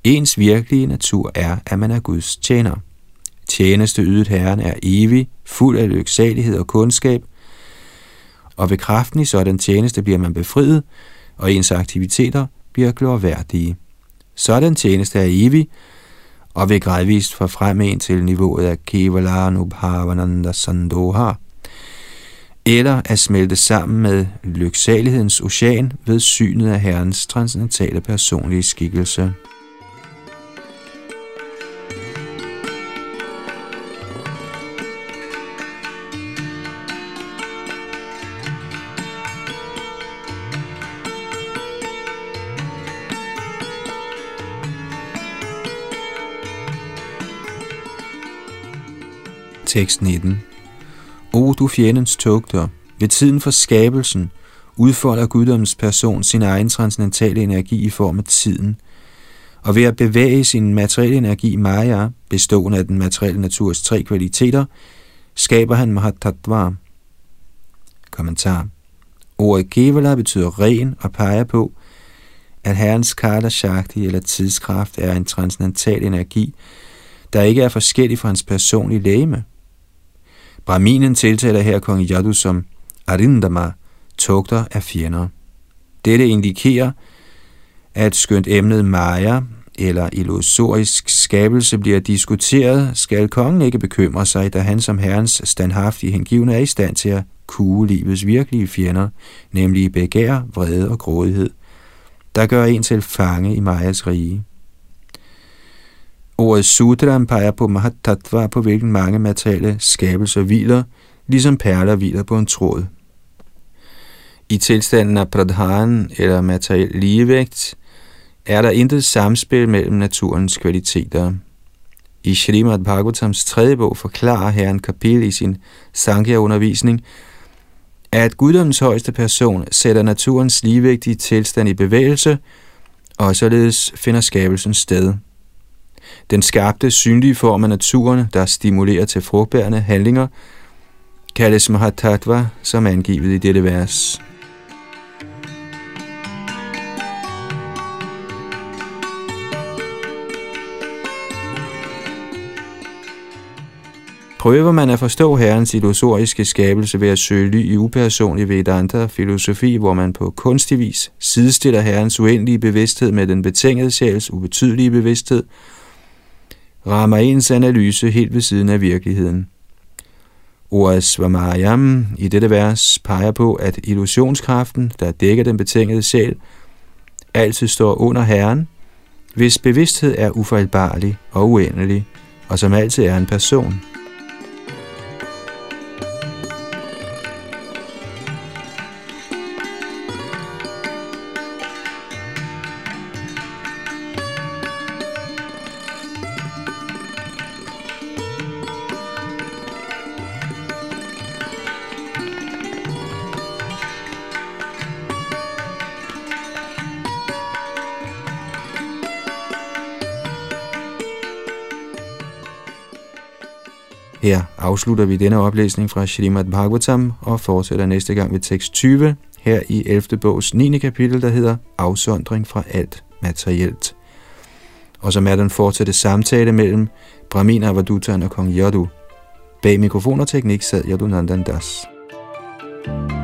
Ens virkelige natur er, at man er Guds tjener. Tjeneste ydet Herren er evig, fuld af lyksalighed og kundskab, og ved kraften i sådan tjeneste bliver man befriet, og ens aktiviteter bliver glorværdige. Sådan tjeneste er evig, og vil gradvist frem en til niveauet af Kevalanubhavananda Sandoha, eller at smelte sammen med lyksalighedens ocean ved synet af Herrens transcendentale personlige skikkelse. Tekst 19 O du fjendens tugter, ved tiden for skabelsen udfolder guddommens person sin egen transcendentale energi i form af tiden, og ved at bevæge sin materielle energi Maya, bestående af den materielle naturs tre kvaliteter, skaber han Mahatattva. Kommentar. Ordet Kevala betyder ren og peger på, at herrens Kala Shakti eller tidskraft er en transcendental energi, der ikke er forskellig fra hans personlige læme. Brahminen tiltaler her kong Yadu som Arindama, tugter af fjender. Dette indikerer, at skønt emnet Maya eller illusorisk skabelse bliver diskuteret, skal kongen ikke bekymre sig, da han som herrens standhaftige hengivne er i stand til at kue livets virkelige fjender, nemlig begær, vrede og grådighed, der gør en til fange i Majas rige. Ordet Sudram peger på Mahatattva, på hvilken mange materielle skabelser hviler, ligesom perler hviler på en tråd. I tilstanden af pradhan eller materiel ligevægt er der intet samspil mellem naturens kvaliteter. I Srimad Bhagavatams tredje bog forklarer herren Kapil i sin Sankhya-undervisning, at guddommens højeste person sætter naturens ligevægtige tilstand i bevægelse, og således finder skabelsen sted. Den skabte, synlige form af naturen, der stimulerer til frugtbærende handlinger, kaldes Mahatattva, som angivet i dette vers. Prøver man at forstå Herrens illusoriske skabelse ved at søge ly i upersonlig Vedanta-filosofi, hvor man på kunstig vis sidestiller Herrens uendelige bevidsthed med den betingede sjæls ubetydelige bevidsthed, rammer ens analyse helt ved siden af virkeligheden. Ordet Svamayam i dette vers peger på, at illusionskraften, der dækker den betingede sjæl, altid står under Herren, hvis bevidsthed er ufejlbarlig og uendelig, og som altid er en person. Afslutter vi denne oplæsning fra Shrimad Bhagavatam og fortsætter næste gang ved tekst 20, her i 11. bogs 9. kapitel, der hedder Afsondring fra alt materielt. Og som er den fortsatte samtale mellem Brahmin Avadutan og kong Yadu. Bag mikrofon og teknik sad Yadunandan Das. thank you